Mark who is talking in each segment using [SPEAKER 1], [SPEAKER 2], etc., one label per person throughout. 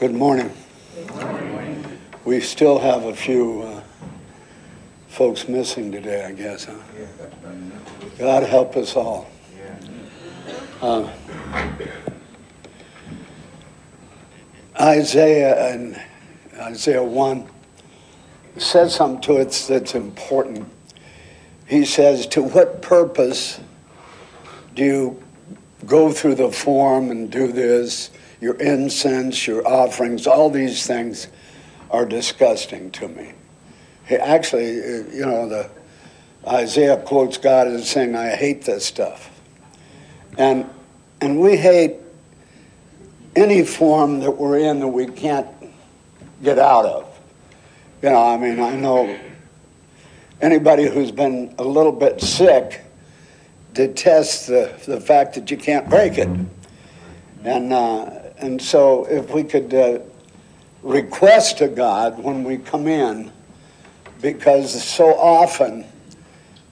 [SPEAKER 1] Good morning. We still have a few uh, folks missing today, I guess. Huh? God help us all. Uh, Isaiah and Isaiah 1 says something to it that's important. He says, To what purpose do you go through the form and do this? Your incense, your offerings, all these things are disgusting to me. He actually, you know, the Isaiah quotes God as saying, I hate this stuff. And and we hate any form that we're in that we can't get out of. You know, I mean, I know anybody who's been a little bit sick detests the, the fact that you can't break it. And, uh, and so if we could uh, request to God when we come in, because so often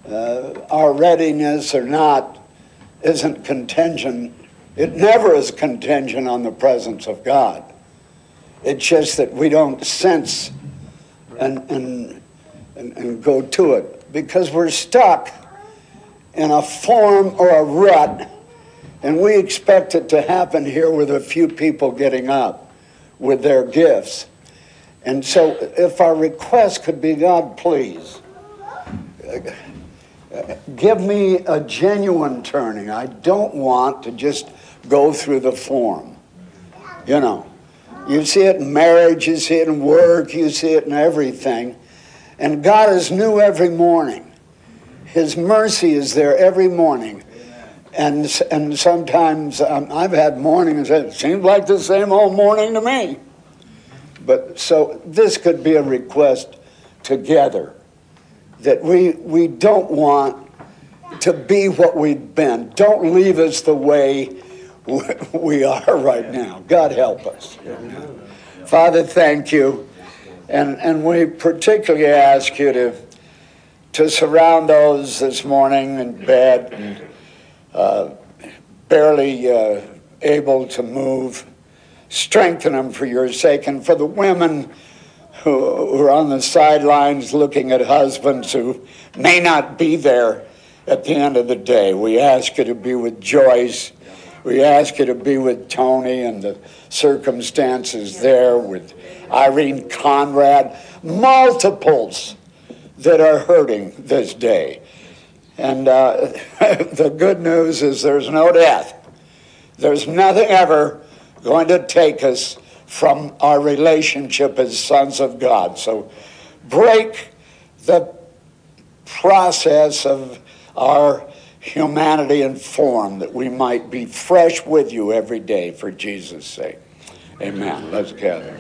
[SPEAKER 1] uh, our readiness or not isn't contingent, it never is contingent on the presence of God. It's just that we don't sense and, and, and, and go to it because we're stuck in a form or a rut and we expect it to happen here with a few people getting up with their gifts. And so, if our request could be, God, please, give me a genuine turning. I don't want to just go through the form. You know, you see it in marriage, you see it in work, you see it in everything. And God is new every morning. His mercy is there every morning. And, and sometimes um, I've had mornings that seemed like the same old morning to me. But so this could be a request together that we, we don't want to be what we've been. Don't leave us the way we are right now. God help us. Father, thank you. And, and we particularly ask you to, to surround those this morning in bed barely uh, able to move. Strengthen them for your sake and for the women who, who are on the sidelines looking at husbands who may not be there at the end of the day. We ask you to be with Joyce. We ask you to be with Tony and the circumstances there, with Irene Conrad, multiples that are hurting this day. And uh, the good news is there's no death. There's nothing ever going to take us from our relationship as sons of God. So break the process of our humanity and form that we might be fresh with you every day for Jesus' sake. Amen. Let's gather.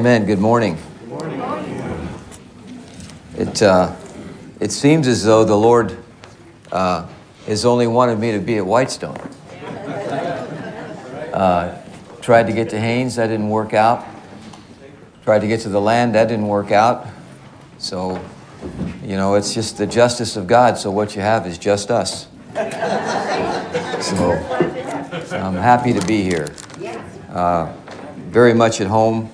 [SPEAKER 2] Amen. Good morning. It, uh, it seems as though the Lord uh, has only wanted me to be at Whitestone. Uh, tried to get to Haines, that didn't work out. Tried to get to the land, that didn't work out. So, you know, it's just the justice of God. So what you have is just us. So I'm happy to be here. Uh, very much at home.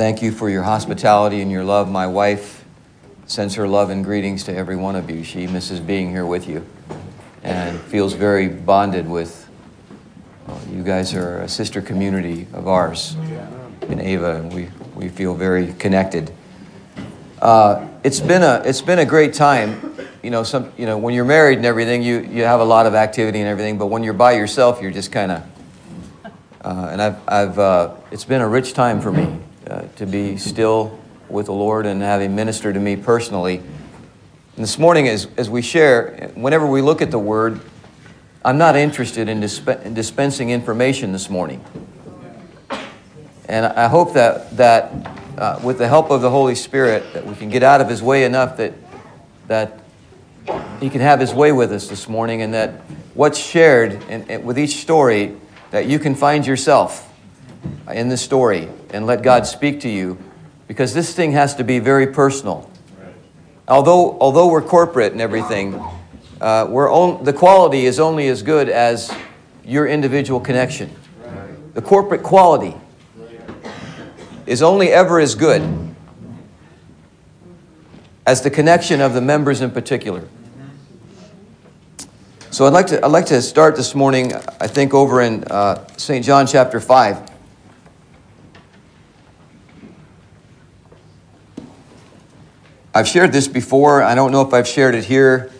[SPEAKER 2] Thank you for your hospitality and your love. My wife sends her love and greetings to every one of you. She misses being here with you and feels very bonded with. Well, you guys are a sister community of ours in Ava, and we, we feel very connected. Uh, it's been a it's been a great time. You know, some you know when you're married and everything, you you have a lot of activity and everything. But when you're by yourself, you're just kind of. Uh, and I've I've uh, it's been a rich time for me. Uh, to be still with the Lord and have Him minister to me personally. And this morning, as, as we share, whenever we look at the Word, I'm not interested in, disp- in dispensing information this morning. And I hope that, that uh, with the help of the Holy Spirit, that we can get out of His way enough that, that He can have His way with us this morning, and that what's shared in, in, with each story, that you can find yourself in this story and let God speak to you because this thing has to be very personal. Although, although we're corporate and everything, uh, we're on, the quality is only as good as your individual connection. The corporate quality is only ever as good as the connection of the members in particular. So I'd like to, I'd like to start this morning, I think, over in uh, St. John chapter 5. I've shared this before. I don't know if I've shared it here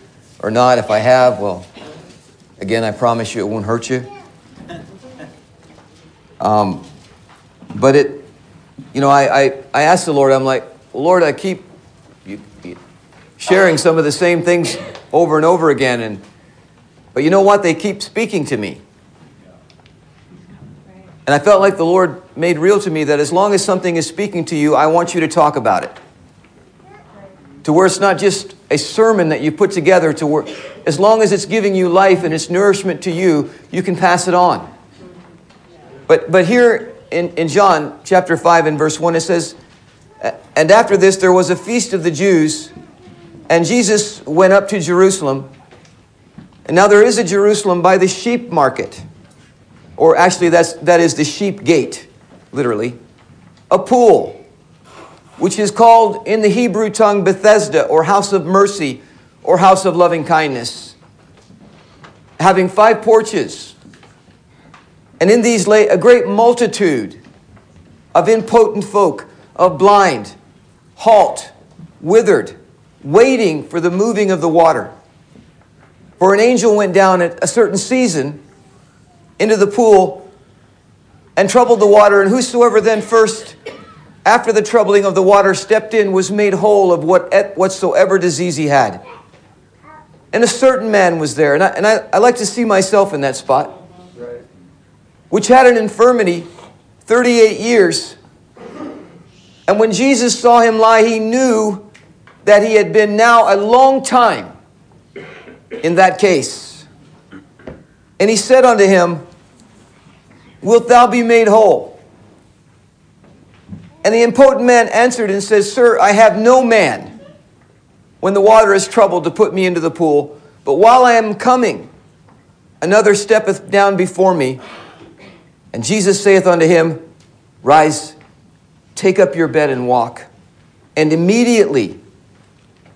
[SPEAKER 2] or not. If I have, well, again, I promise you it won't hurt you. Um, but it, you know, I, I, I asked the Lord, I'm like, Lord, I keep sharing some of the same things over and over again. And, but you know what? They keep speaking to me. And I felt like the Lord made real to me that as long as something is speaking to you, I want you to talk about it to where it's not just a sermon that you put together to where as long as it's giving you life and it's nourishment to you you can pass it on. But but here in, in john chapter 5 and verse 1 it says and after this there was a feast of the jews and jesus went up to jerusalem. And now there is a jerusalem by the sheep market or actually that's that is the sheep gate literally a pool which is called in the Hebrew tongue Bethesda, or house of mercy, or house of loving kindness, having five porches. And in these lay a great multitude of impotent folk, of blind, halt, withered, waiting for the moving of the water. For an angel went down at a certain season into the pool and troubled the water, and whosoever then first after the troubling of the water, stepped in, was made whole of what, whatsoever disease he had. And a certain man was there, and I, and I, I like to see myself in that spot, which had an infirmity 38 years. And when Jesus saw him lie, he knew that he had been now a long time in that case. And he said unto him, Wilt thou be made whole? And the impotent man answered and says, Sir, I have no man when the water is troubled to put me into the pool. But while I am coming, another steppeth down before me. And Jesus saith unto him, Rise, take up your bed and walk. And immediately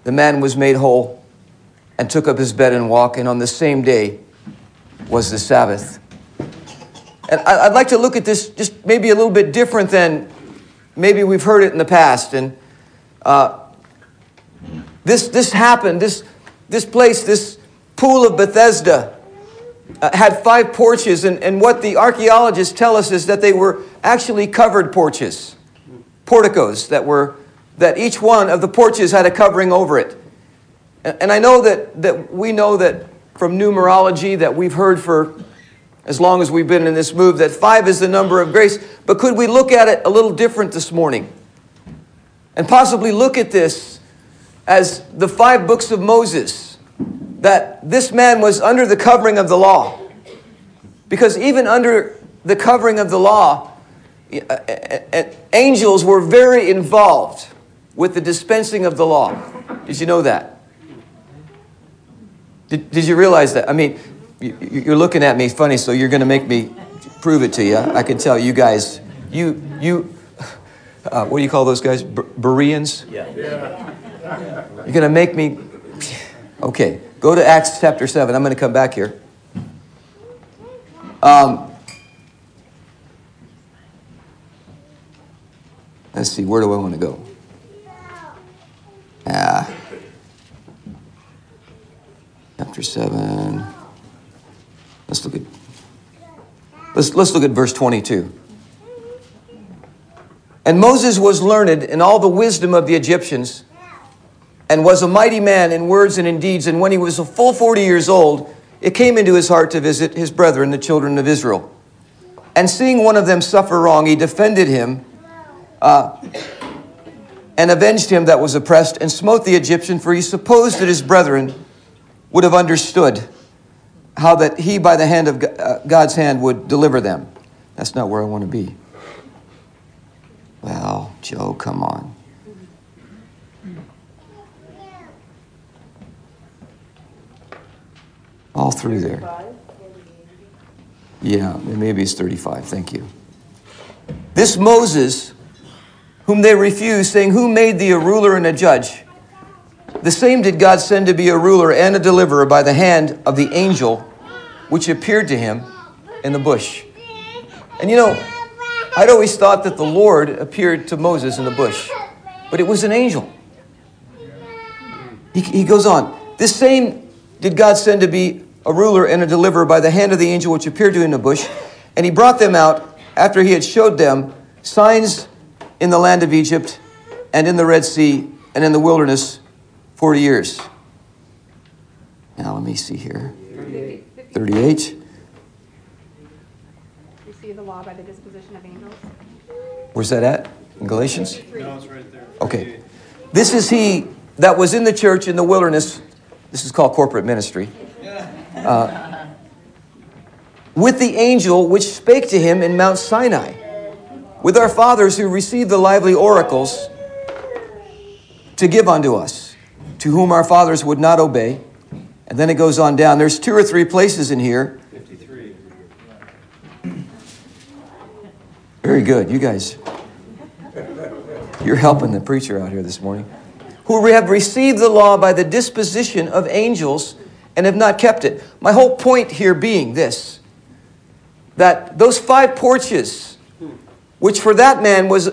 [SPEAKER 2] the man was made whole and took up his bed and walked. And on the same day was the Sabbath. And I'd like to look at this just maybe a little bit different than Maybe we've heard it in the past. And uh, this, this happened. This, this place, this pool of Bethesda, uh, had five porches. And, and what the archaeologists tell us is that they were actually covered porches, porticos that were that each one of the porches had a covering over it. And, and I know that, that we know that from numerology that we've heard for as long as we've been in this move, that five is the number of grace. But could we look at it a little different this morning? And possibly look at this as the five books of Moses, that this man was under the covering of the law. Because even under the covering of the law, eh, eh, eh, angels were very involved with the dispensing of the law. Did you know that? Did, did you realize that? I mean, you're looking at me funny, so you're going to make me prove it to you. I can tell you guys, you, you, uh, what do you call those guys? Bereans? Yeah. You're going to make me, okay, go to Acts chapter 7. I'm going to come back here. Um, let's see, where do I want to go? Ah. Chapter 7. Let's look at let's, let's look at verse 22. And Moses was learned in all the wisdom of the Egyptians, and was a mighty man in words and in deeds. And when he was a full 40 years old, it came into his heart to visit his brethren, the children of Israel. And seeing one of them suffer wrong, he defended him uh, and avenged him that was oppressed, and smote the Egyptian, for he supposed that his brethren would have understood how that he, by the hand of uh, God's hand, would deliver them. That's not where I want to be. Well, Joe, come on. All through there. Yeah, maybe it's 35. Thank you. This Moses, whom they refused, saying, Who made thee a ruler and a judge? The same did God send to be a ruler and a deliverer by the hand of the angel which appeared to him in the bush. And you know, I'd always thought that the Lord appeared to Moses in the bush, but it was an angel. He, he goes on, this same did God send to be a ruler and a deliverer by the hand of the angel which appeared to him in the bush. And he brought them out after he had showed them signs in the land of Egypt and in the Red Sea and in the wilderness 40 years. Now, let me see here. 38.
[SPEAKER 3] Receive the law by the disposition of angels.
[SPEAKER 2] Where's that at? In Galatians? No, it's right there. Okay. This is he that was in the church in the wilderness. This is called corporate ministry. Uh, with the angel which spake to him in Mount Sinai, with our fathers who received the lively oracles to give unto us to whom our fathers would not obey. And then it goes on down. There's two or three places in here. 53. Very good. You guys, you're helping the preacher out here this morning. Who have received the law by the disposition of angels and have not kept it. My whole point here being this that those five porches, which for that man was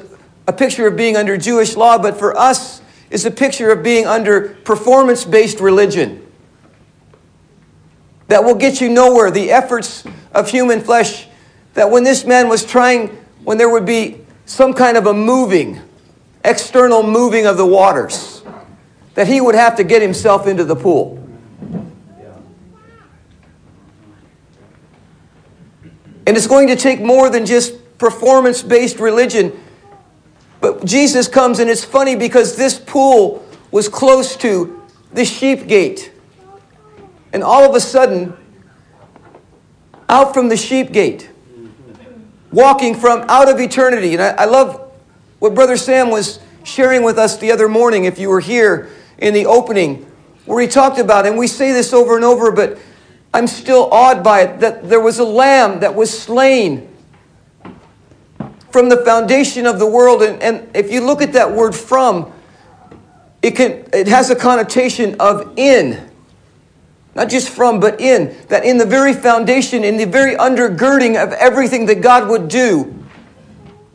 [SPEAKER 2] a picture of being under Jewish law, but for us, is a picture of being under performance based religion that will get you nowhere. The efforts of human flesh, that when this man was trying, when there would be some kind of a moving, external moving of the waters, that he would have to get himself into the pool. And it's going to take more than just performance based religion but Jesus comes, and it's funny because this pool was close to the sheep gate. And all of a sudden, out from the sheep gate, walking from out of eternity. And I, I love what Brother Sam was sharing with us the other morning, if you were here in the opening, where he talked about, and we say this over and over, but I'm still awed by it, that there was a lamb that was slain from the foundation of the world. And, and if you look at that word from, it, can, it has a connotation of in. Not just from, but in. That in the very foundation, in the very undergirding of everything that God would do,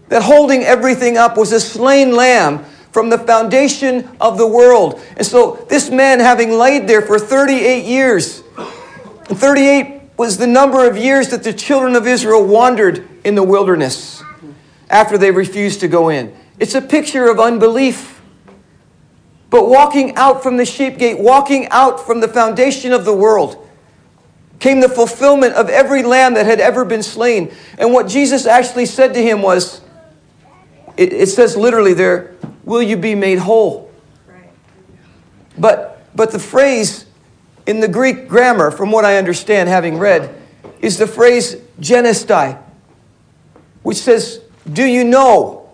[SPEAKER 2] that holding everything up was a slain lamb from the foundation of the world. And so this man, having laid there for 38 years, 38 was the number of years that the children of Israel wandered in the wilderness after they refused to go in. It's a picture of unbelief. But walking out from the sheep gate, walking out from the foundation of the world, came the fulfillment of every lamb that had ever been slain. And what Jesus actually said to him was, it, it says literally there, will you be made whole? But, but the phrase in the Greek grammar, from what I understand, having read, is the phrase genestai, which says, Do you know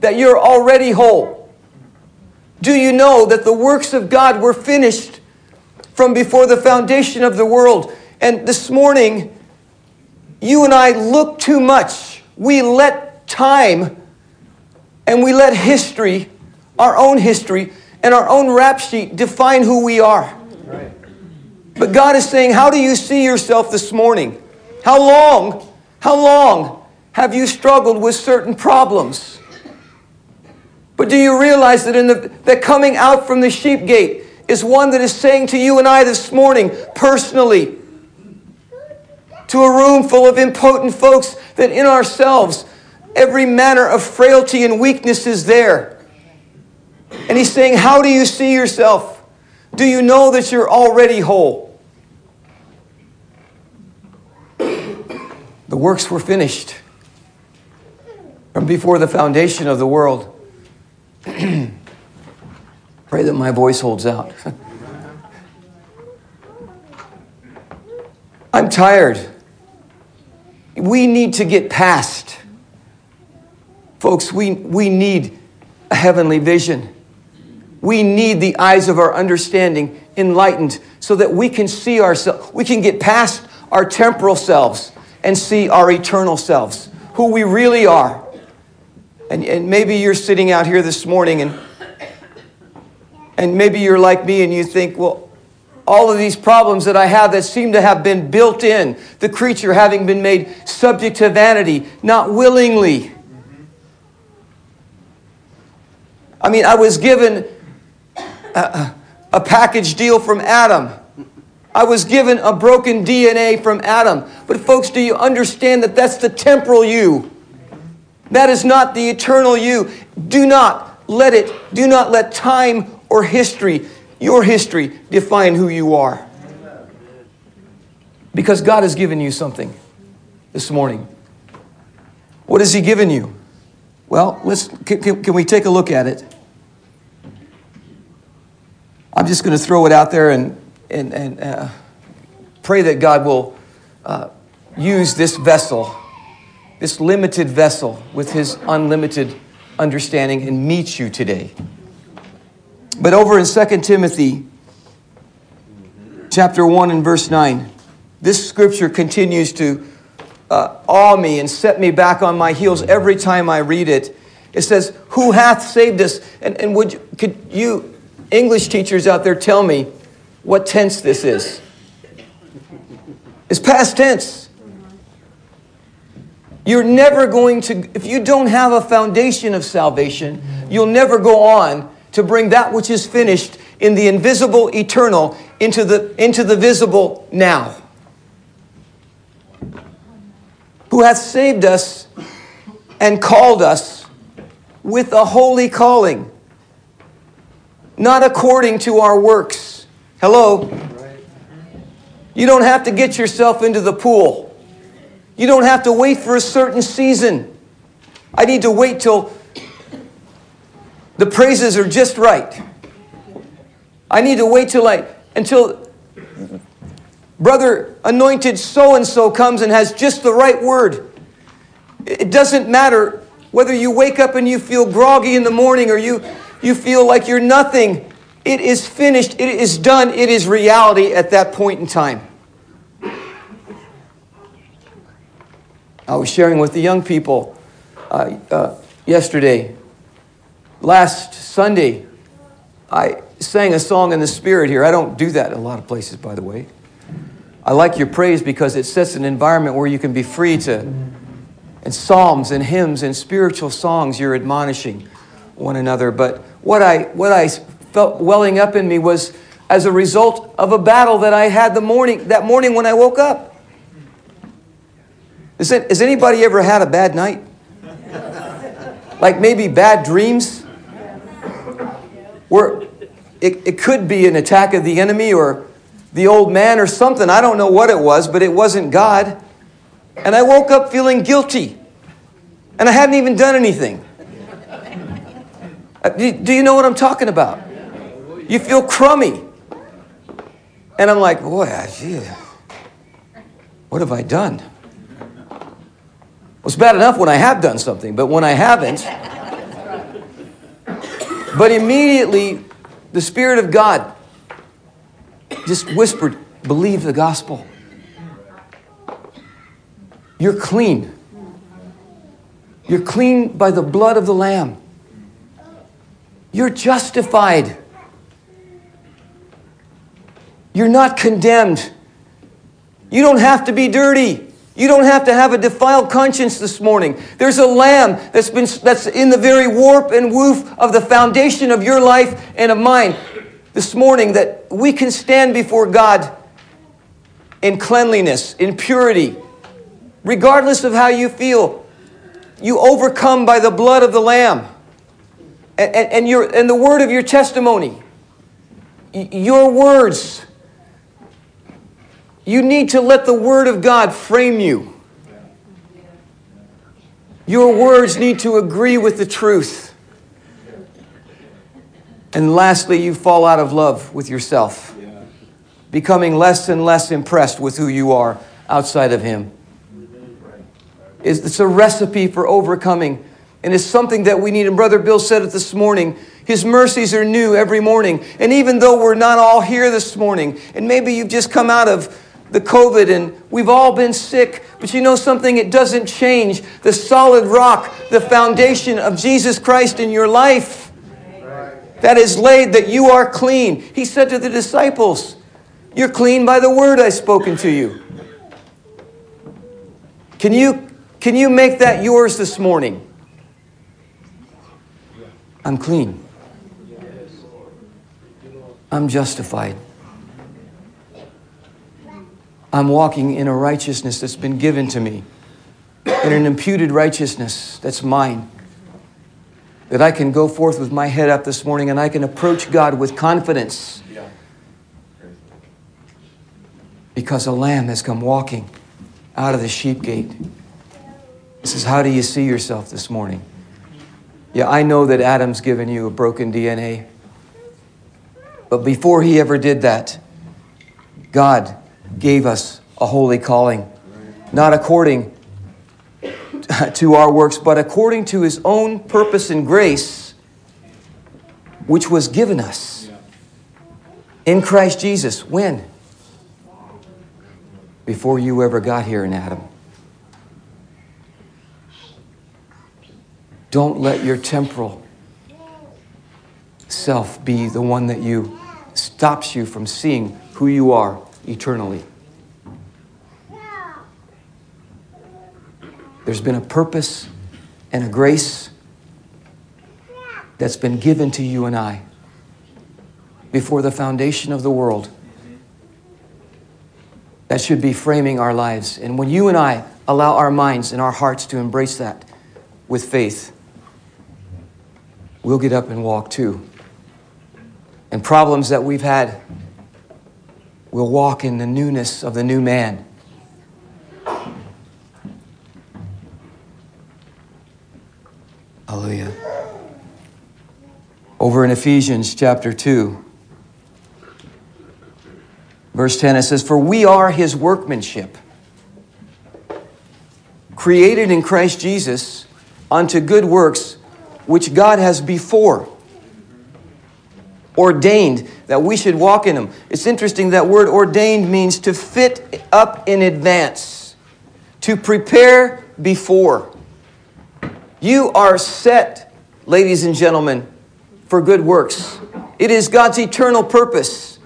[SPEAKER 2] that you're already whole? Do you know that the works of God were finished from before the foundation of the world? And this morning, you and I look too much. We let time and we let history, our own history, and our own rap sheet define who we are. But God is saying, How do you see yourself this morning? How long, how long have you struggled with certain problems? But do you realize that in the that coming out from the sheep gate is one that is saying to you and I this morning personally to a room full of impotent folks that in ourselves every manner of frailty and weakness is there. And he's saying, How do you see yourself? Do you know that you're already whole? The works were finished from before the foundation of the world. Pray that my voice holds out. I'm tired. We need to get past. Folks, we, we need a heavenly vision. We need the eyes of our understanding enlightened so that we can see ourselves, we can get past our temporal selves and see our eternal selves, who we really are. And, and maybe you're sitting out here this morning and, and maybe you're like me and you think, well, all of these problems that I have that seem to have been built in, the creature having been made subject to vanity, not willingly. I mean, I was given a, a package deal from Adam. I was given a broken DNA from Adam. But, folks, do you understand that that's the temporal you? That is not the eternal you. Do not let it, do not let time or history, your history, define who you are. Because God has given you something this morning. What has He given you? Well, let's, can, can, we take a look at it? I'm just going to throw it out there and, and, and uh, pray that God will uh, use this vessel, this limited vessel, with His unlimited understanding and meet you today. But over in 2 Timothy chapter 1 and verse 9, this scripture continues to uh, awe me and set me back on my heels every time I read it. It says, Who hath saved us? And, and would you, could you English teachers out there tell me what tense this is. It's past tense. You're never going to, if you don't have a foundation of salvation, you'll never go on to bring that which is finished in the invisible eternal into the, into the visible now. Who hath saved us and called us with a holy calling not according to our works. Hello? You don't have to get yourself into the pool. You don't have to wait for a certain season. I need to wait till the praises are just right. I need to wait till I until brother anointed so and so comes and has just the right word. It doesn't matter whether you wake up and you feel groggy in the morning or you you feel like you're nothing. It is finished. It is done. It is reality at that point in time. I was sharing with the young people uh, uh, yesterday. Last Sunday, I sang a song in the Spirit here. I don't do that in a lot of places, by the way. I like your praise because it sets an environment where you can be free to, in psalms and hymns and spiritual songs, you're admonishing one another. But what I, what I felt welling up in me was as a result of a battle that I had the morning, that morning when I woke up. Is it, has anybody ever had a bad night? Like maybe bad dreams? Where it, it could be an attack of the enemy or the old man or something. I don't know what it was, but it wasn't God. And I woke up feeling guilty. And I hadn't even done anything. Uh, do you know what I'm talking about? You feel crummy. And I'm like, boy, I, gee, what have I done? Well, it's bad enough when I have done something, but when I haven't. But immediately, the Spirit of God just whispered, believe the gospel. You're clean. You're clean by the blood of the Lamb. You're justified. You're not condemned. You don't have to be dirty. You don't have to have a defiled conscience this morning. There's a lamb that's been that's in the very warp and woof of the foundation of your life and of mine this morning that we can stand before God in cleanliness, in purity, regardless of how you feel. You overcome by the blood of the lamb and, and, and, your, and the word of your testimony. Your words you need to let the Word of God frame you. Your words need to agree with the truth. And lastly, you fall out of love with yourself, becoming less and less impressed with who you are outside of Him. It's a recipe for overcoming, and it's something that we need. And Brother Bill said it this morning. His mercies are new every morning. And even though we're not all here this morning, and maybe you've just come out of the COVID and we've all been sick. But you know something? It doesn't change the solid rock, the foundation of Jesus Christ in your life that is laid that you are clean. He said to the disciples, You're clean by the word I've spoken to you. Can you, can you make that yours this morning? I'm clean. I'm justified. I'm walking in a righteousness that's been given to me, in an imputed righteousness that's mine. That I can go forth with my head up this morning and I can approach God with confidence. Because a lamb has come walking out of the sheep gate. This is how do you see yourself this morning? Yeah, I know that Adam's given you a broken DNA. But before he ever did that, God gave us a holy calling, not according to our works, but according to his own purpose and grace, which was given us in Christ Jesus. When? Before you ever got here in Adam. Don't let your temporal self be the one that you stops you from seeing who you are eternally. There's been a purpose and a grace that's been given to you and I before the foundation of the world. That should be framing our lives. And when you and I allow our minds and our hearts to embrace that with faith, we'll get up and walk too. And problems that we've had will walk in the newness of the new man. Hallelujah. Over in Ephesians chapter 2, verse 10, it says, For we are his workmanship, created in Christ Jesus unto good works, which God has before ordained that we should walk in them. It's interesting that word ordained means to fit up in advance, to prepare before. You are set, ladies and gentlemen, for good works. It is God's eternal purpose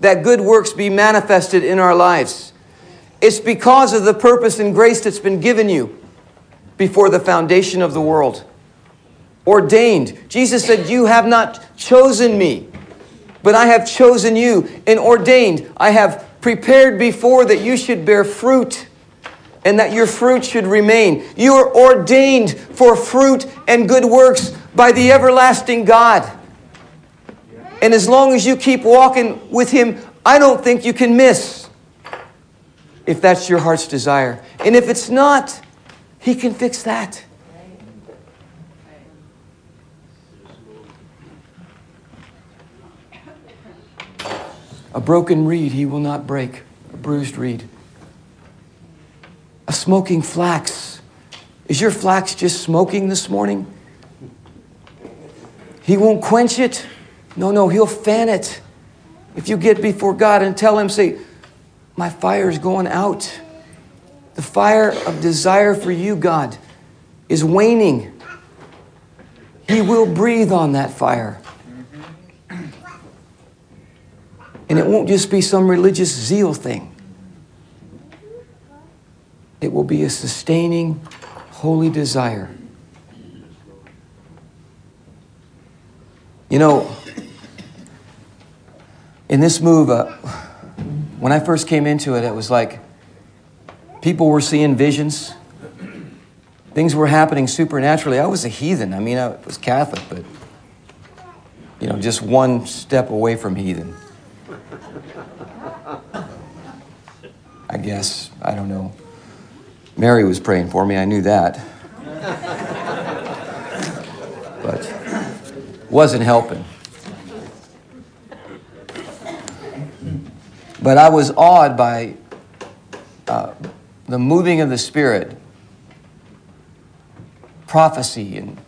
[SPEAKER 2] that good works be manifested in our lives. It's because of the purpose and grace that's been given you before the foundation of the world ordained. Jesus said, You have not chosen me, but I have chosen you and ordained. I have prepared before that you should bear fruit and that your fruit should remain. You are ordained for fruit and good works by the everlasting God. And as long as you keep walking with Him I don't think you can miss if that's your heart's desire. And if it's not, He can fix that. A broken reed he will not break, a bruised reed. A smoking flax. Is your flax just smoking this morning? He won't quench it. No, no, he'll fan it. If you get before God and tell him, say, My fire is going out. The fire of desire for you, God, is waning. He will breathe on that fire. And it won't just be some religious zeal thing, it will be a sustaining, holy desire. You know, in this move, uh, when I first came into it, it was like people were seeing visions. Things were happening supernaturally. I was a heathen. I mean, I was Catholic, but, you know, just one step away from heathen. I guess. I don't know. Mary was praying for me. I knew that. But wasn't helping. But I was awed by uh, the moving of the Spirit, prophecy, and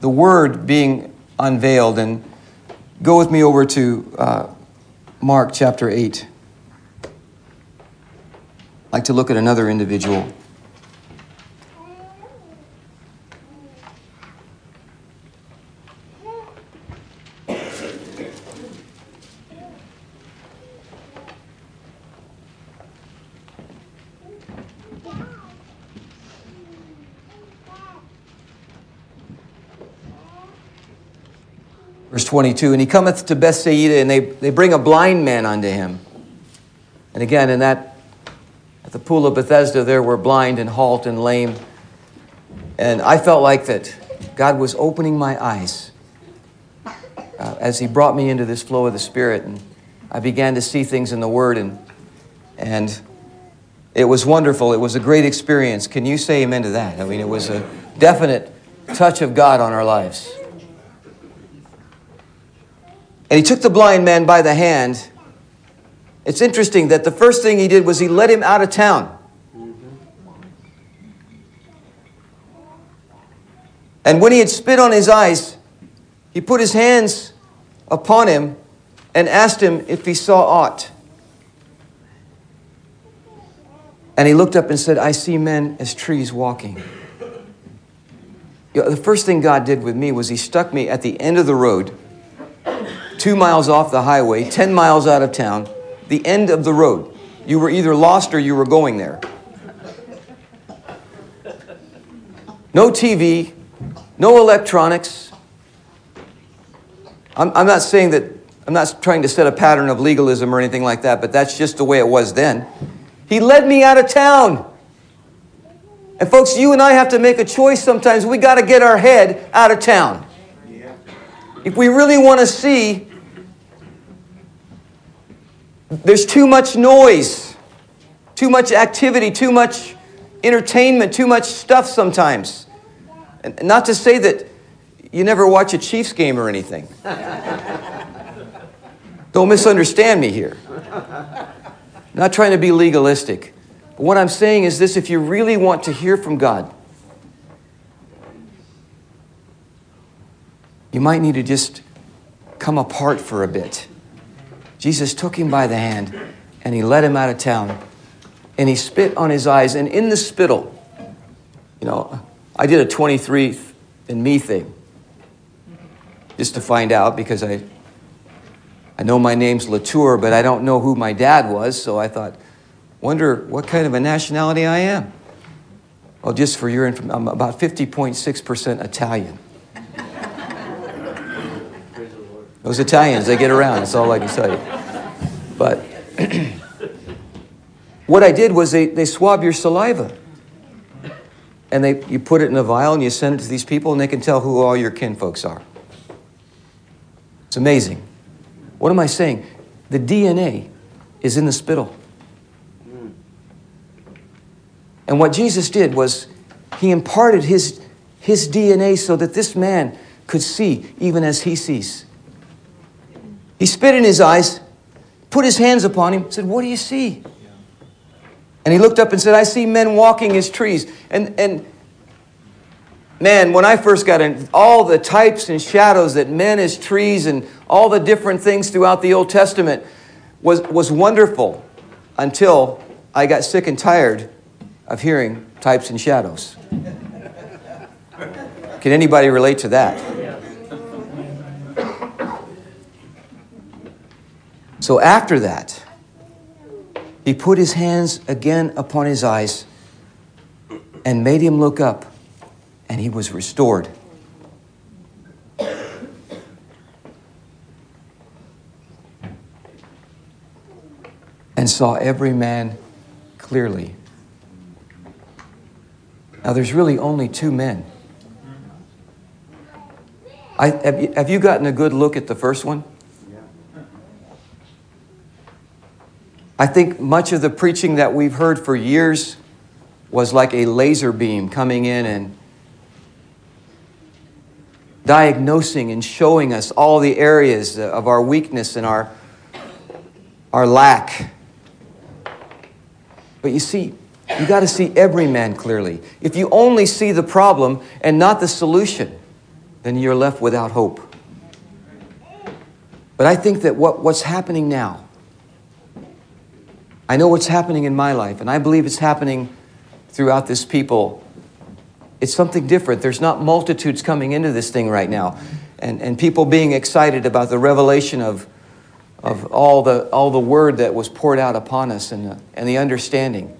[SPEAKER 2] the Word being unveiled. And go with me over to uh, Mark chapter 8. I'd like to look at another individual. 22 And he cometh to Bethsaida, and they, they bring a blind man unto him. And again, in that, at the pool of Bethesda, there were blind and halt and lame. And I felt like that God was opening my eyes uh, as he brought me into this flow of the Spirit. And I began to see things in the Word, and, and it was wonderful. It was a great experience. Can you say amen to that? I mean, it was a definite touch of God on our lives. And he took the blind man by the hand. It's interesting that the first thing he did was he led him out of town. And when he had spit on his eyes, he put his hands upon him and asked him if he saw aught. And he looked up and said, I see men as trees walking. You know, the first thing God did with me was he stuck me at the end of the road two miles off the highway, 10 miles out of town, the end of the road. You were either lost or you were going there. No TV, no electronics. I'm, I'm not saying that, I'm not trying to set a pattern of legalism or anything like that, but that's just the way it was then. He led me out of town. And folks, you and I have to make a choice sometimes. We got to get our head out of town. If we really want to see there's too much noise, too much activity, too much entertainment, too much stuff sometimes. And not to say that you never watch a Chiefs game or anything. Don't misunderstand me here. not trying to be legalistic. But what I'm saying is this if you really want to hear from God, you might need to just come apart for a bit Jesus took him by the hand and he led him out of town. And he spit on his eyes. And in the spittle, you know, I did a 23 and me thing just to find out because I, I know my name's Latour, but I don't know who my dad was. So I thought, wonder what kind of a nationality I am. Well, just for your information, I'm about 50.6% Italian. Those Italians, they get around. That's all I can tell you. But what I did was they, they swab your saliva. And they, you put it in a vial and you send it to these people, and they can tell who all your kinfolks are. It's amazing. What am I saying? the DNA is in the spittle. And what Jesus did was he imparted his, his DNA so that this man could see even as he sees. He spit in his eyes, put his hands upon him, said, What do you see? And he looked up and said, I see men walking as trees. And, and man, when I first got in, all the types and shadows that men as trees and all the different things throughout the Old Testament was, was wonderful until I got sick and tired of hearing types and shadows. Can anybody relate to that? So after that, he put his hands again upon his eyes and made him look up, and he was restored. And saw every man clearly. Now, there's really only two men. I, have, you, have you gotten a good look at the first one? I think much of the preaching that we've heard for years was like a laser beam coming in and diagnosing and showing us all the areas of our weakness and our, our lack. But you see, you got to see every man clearly. If you only see the problem and not the solution, then you're left without hope. But I think that what, what's happening now, I know what's happening in my life, and I believe it's happening throughout this people. It's something different. There's not multitudes coming into this thing right now, and, and people being excited about the revelation of, of all, the, all the word that was poured out upon us and the, and the understanding.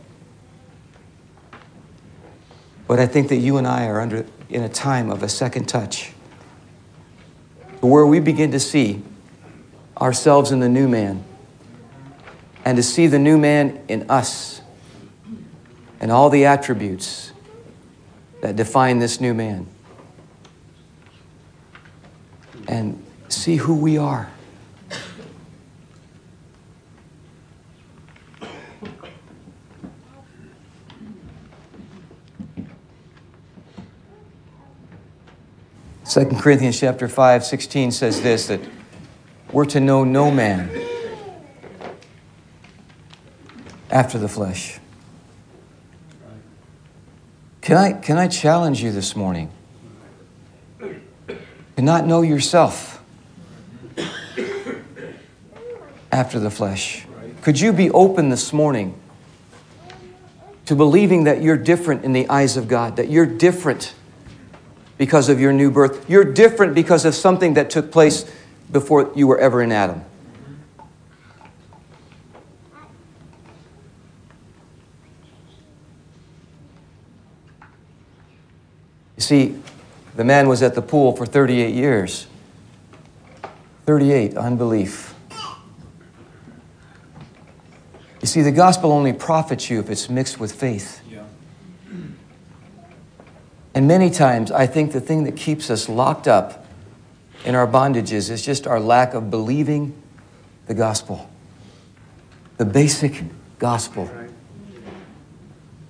[SPEAKER 2] But I think that you and I are under, in a time of a second touch where we begin to see ourselves in the new man and to see the new man in us and all the attributes that define this new man. And see who we are. Second Corinthians chapter 5, 16 says this that we're to know no man after the flesh. Can I, can I challenge you this morning? To not know yourself after the flesh. Could you be open this morning to believing that you're different in the eyes of God, that you're different because of your new birth? You're different because of something that took place before you were ever in Adam. You see, the man was at the pool for 38 years. 38, unbelief. You see, the gospel only profits you if it's mixed with faith. Yeah. And many times, I think the thing that keeps us locked up in our bondages is just our lack of believing the gospel, the basic gospel.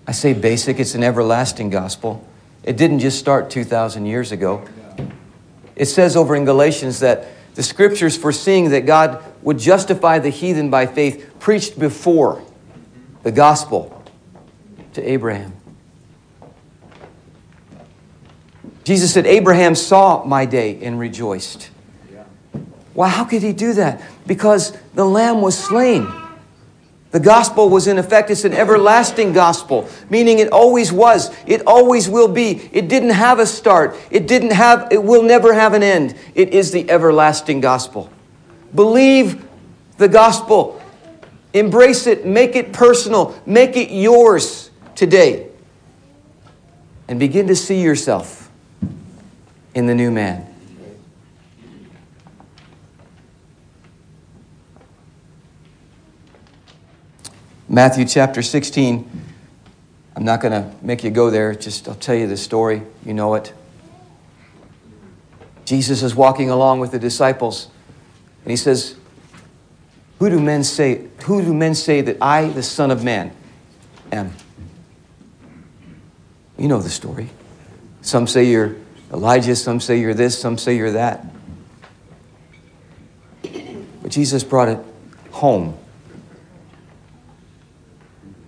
[SPEAKER 2] I say basic, it's an everlasting gospel. It didn't just start 2,000 years ago. It says over in Galatians that the scriptures foreseeing that God would justify the heathen by faith preached before the gospel to Abraham. Jesus said, Abraham saw my day and rejoiced. Why, how could he do that? Because the lamb was slain. The gospel was in effect, it's an everlasting gospel, meaning it always was, it always will be. It didn't have a start, it didn't have, it will never have an end. It is the everlasting gospel. Believe the gospel, embrace it, make it personal, make it yours today, and begin to see yourself in the new man. Matthew chapter 16. I'm not going to make you go there, just I'll tell you the story. You know it. Jesus is walking along with the disciples, and he says, Who do men say, who do men say that I, the Son of Man, am? You know the story. Some say you're Elijah, some say you're this, some say you're that. But Jesus brought it home.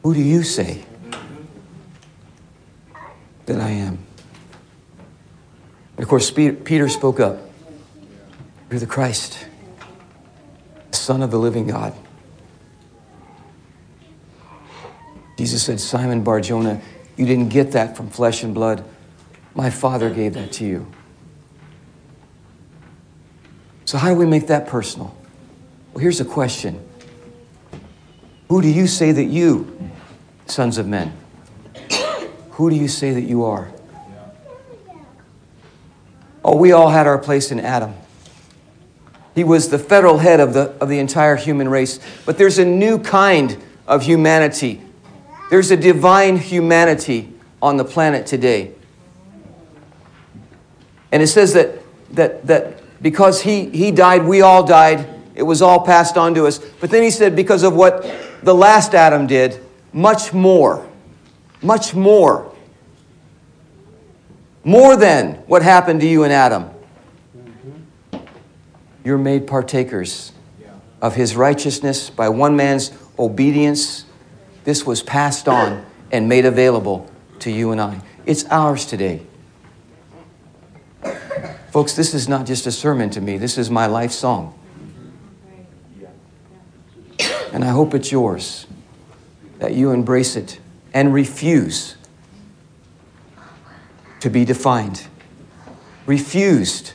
[SPEAKER 2] Who do you say that I am? And of course, Peter spoke up. You're the Christ, the Son of the living God. Jesus said, Simon Barjona, you didn't get that from flesh and blood. My Father gave that to you. So, how do we make that personal? Well, here's a question Who do you say that you, sons of men, who do you say that you are? Oh, we all had our place in Adam. He was the federal head of the, of the entire human race. But there's a new kind of humanity. There's a divine humanity on the planet today. And it says that, that, that because he, he died, we all died. It was all passed on to us. But then he said, because of what the last Adam did, much more, much more, more than what happened to you and Adam, you're made partakers of his righteousness by one man's obedience. This was passed on and made available to you and I. It's ours today. Folks, this is not just a sermon to me, this is my life song. And I hope it's yours, that you embrace it and refuse to be defined. Refused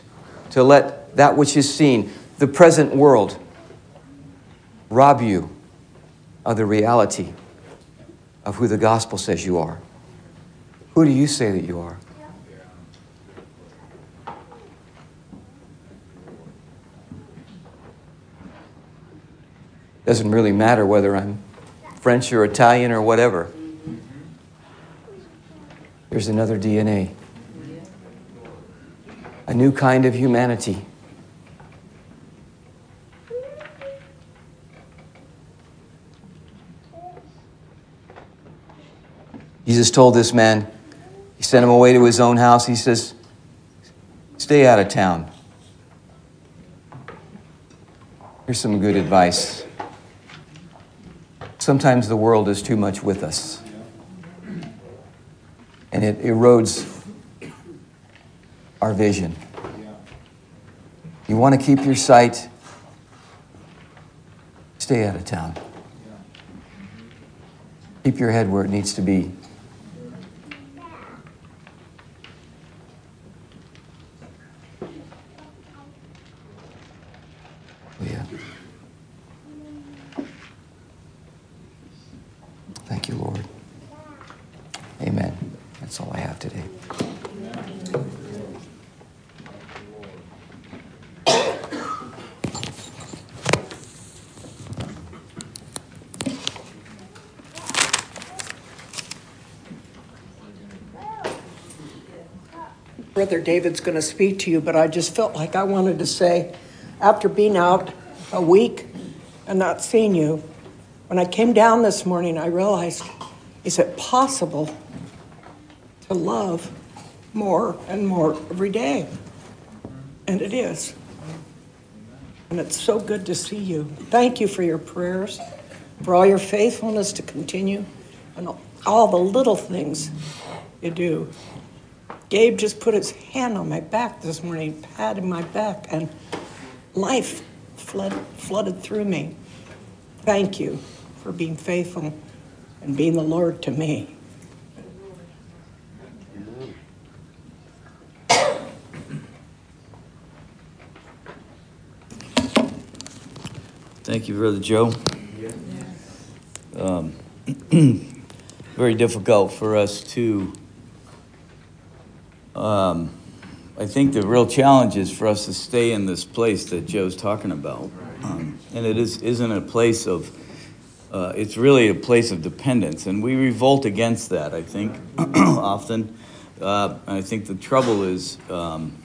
[SPEAKER 2] to let that which is seen, the present world, rob you of the reality of who the gospel says you are. Who do you say that you are? Doesn't really matter whether I'm French or Italian or whatever. There's another DNA, a new kind of humanity. Jesus told this man, he sent him away to his own house. He says, Stay out of town. Here's some good advice. Sometimes the world is too much with us and it erodes our vision. You want to keep your sight, stay out of town. Keep your head where it needs to be. Thank you, Lord. Amen. That's all I have today.
[SPEAKER 4] Brother David's going to speak to you, but I just felt like I wanted to say, after being out a week and not seeing you, when I came down this morning, I realized, is it possible to love more and more every day. And it is. And it's so good to see you. Thank you for your prayers, for all your faithfulness to continue, and all the little things you do. Gabe just put his hand on my back this morning, patted my back, and life flood, flooded through me. Thank you for being faithful and being the Lord to me.
[SPEAKER 5] Thank you, Brother Joe. Um, very difficult for us to. Um, I think the real challenge is for us to stay in this place that Joe's talking about, um, and it is isn't a place of. Uh, it's really a place of dependence, and we revolt against that. I think often. Uh, I think the trouble is, um,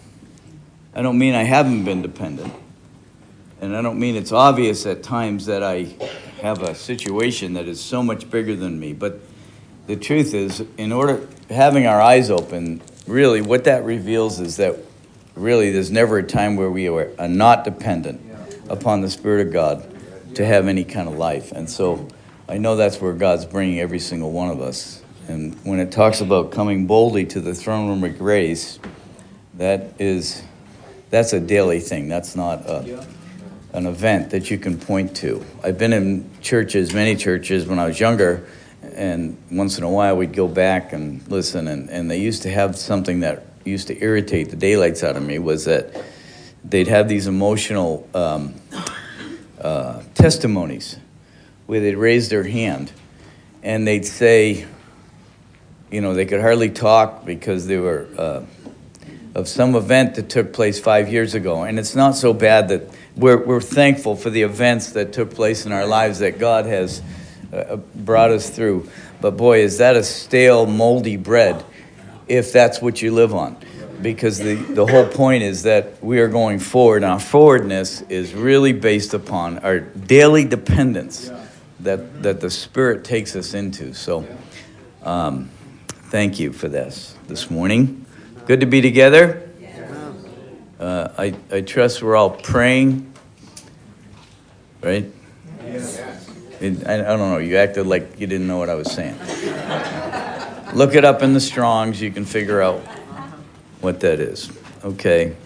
[SPEAKER 5] I don't mean I haven't been dependent and I don't mean it's obvious at times that I have a situation that is so much bigger than me, but the truth is, in order, having our eyes open, really, what that reveals is that really there's never a time where we are, are not dependent upon the Spirit of God to have any kind of life. And so I know that's where God's bringing every single one of us. And when it talks about coming boldly to the throne room of grace, that is, that's a daily thing. That's not a, an event that you can point to. I've been in churches, many churches, when I was younger, and once in a while we'd go back and listen, and, and they used to have something that used to irritate the daylights out of me was that they'd have these emotional um, uh, testimonies where they'd raise their hand and they'd say, you know, they could hardly talk because they were uh, of some event that took place five years ago. And it's not so bad that we're, we're thankful for the events that took place in our lives that God has uh, brought us through. But boy, is that a stale, moldy bread if that's what you live on. Because the, the whole point is that we are going forward, and our forwardness is really based upon our daily dependence that, that the Spirit takes us into. So, um, thank you for this this morning. Good to be together. Uh, I, I trust we're all praying, right? It- I, I don't know, you acted like you didn't know what I was saying. Look it up in the Strongs, you can figure out what that is. Okay.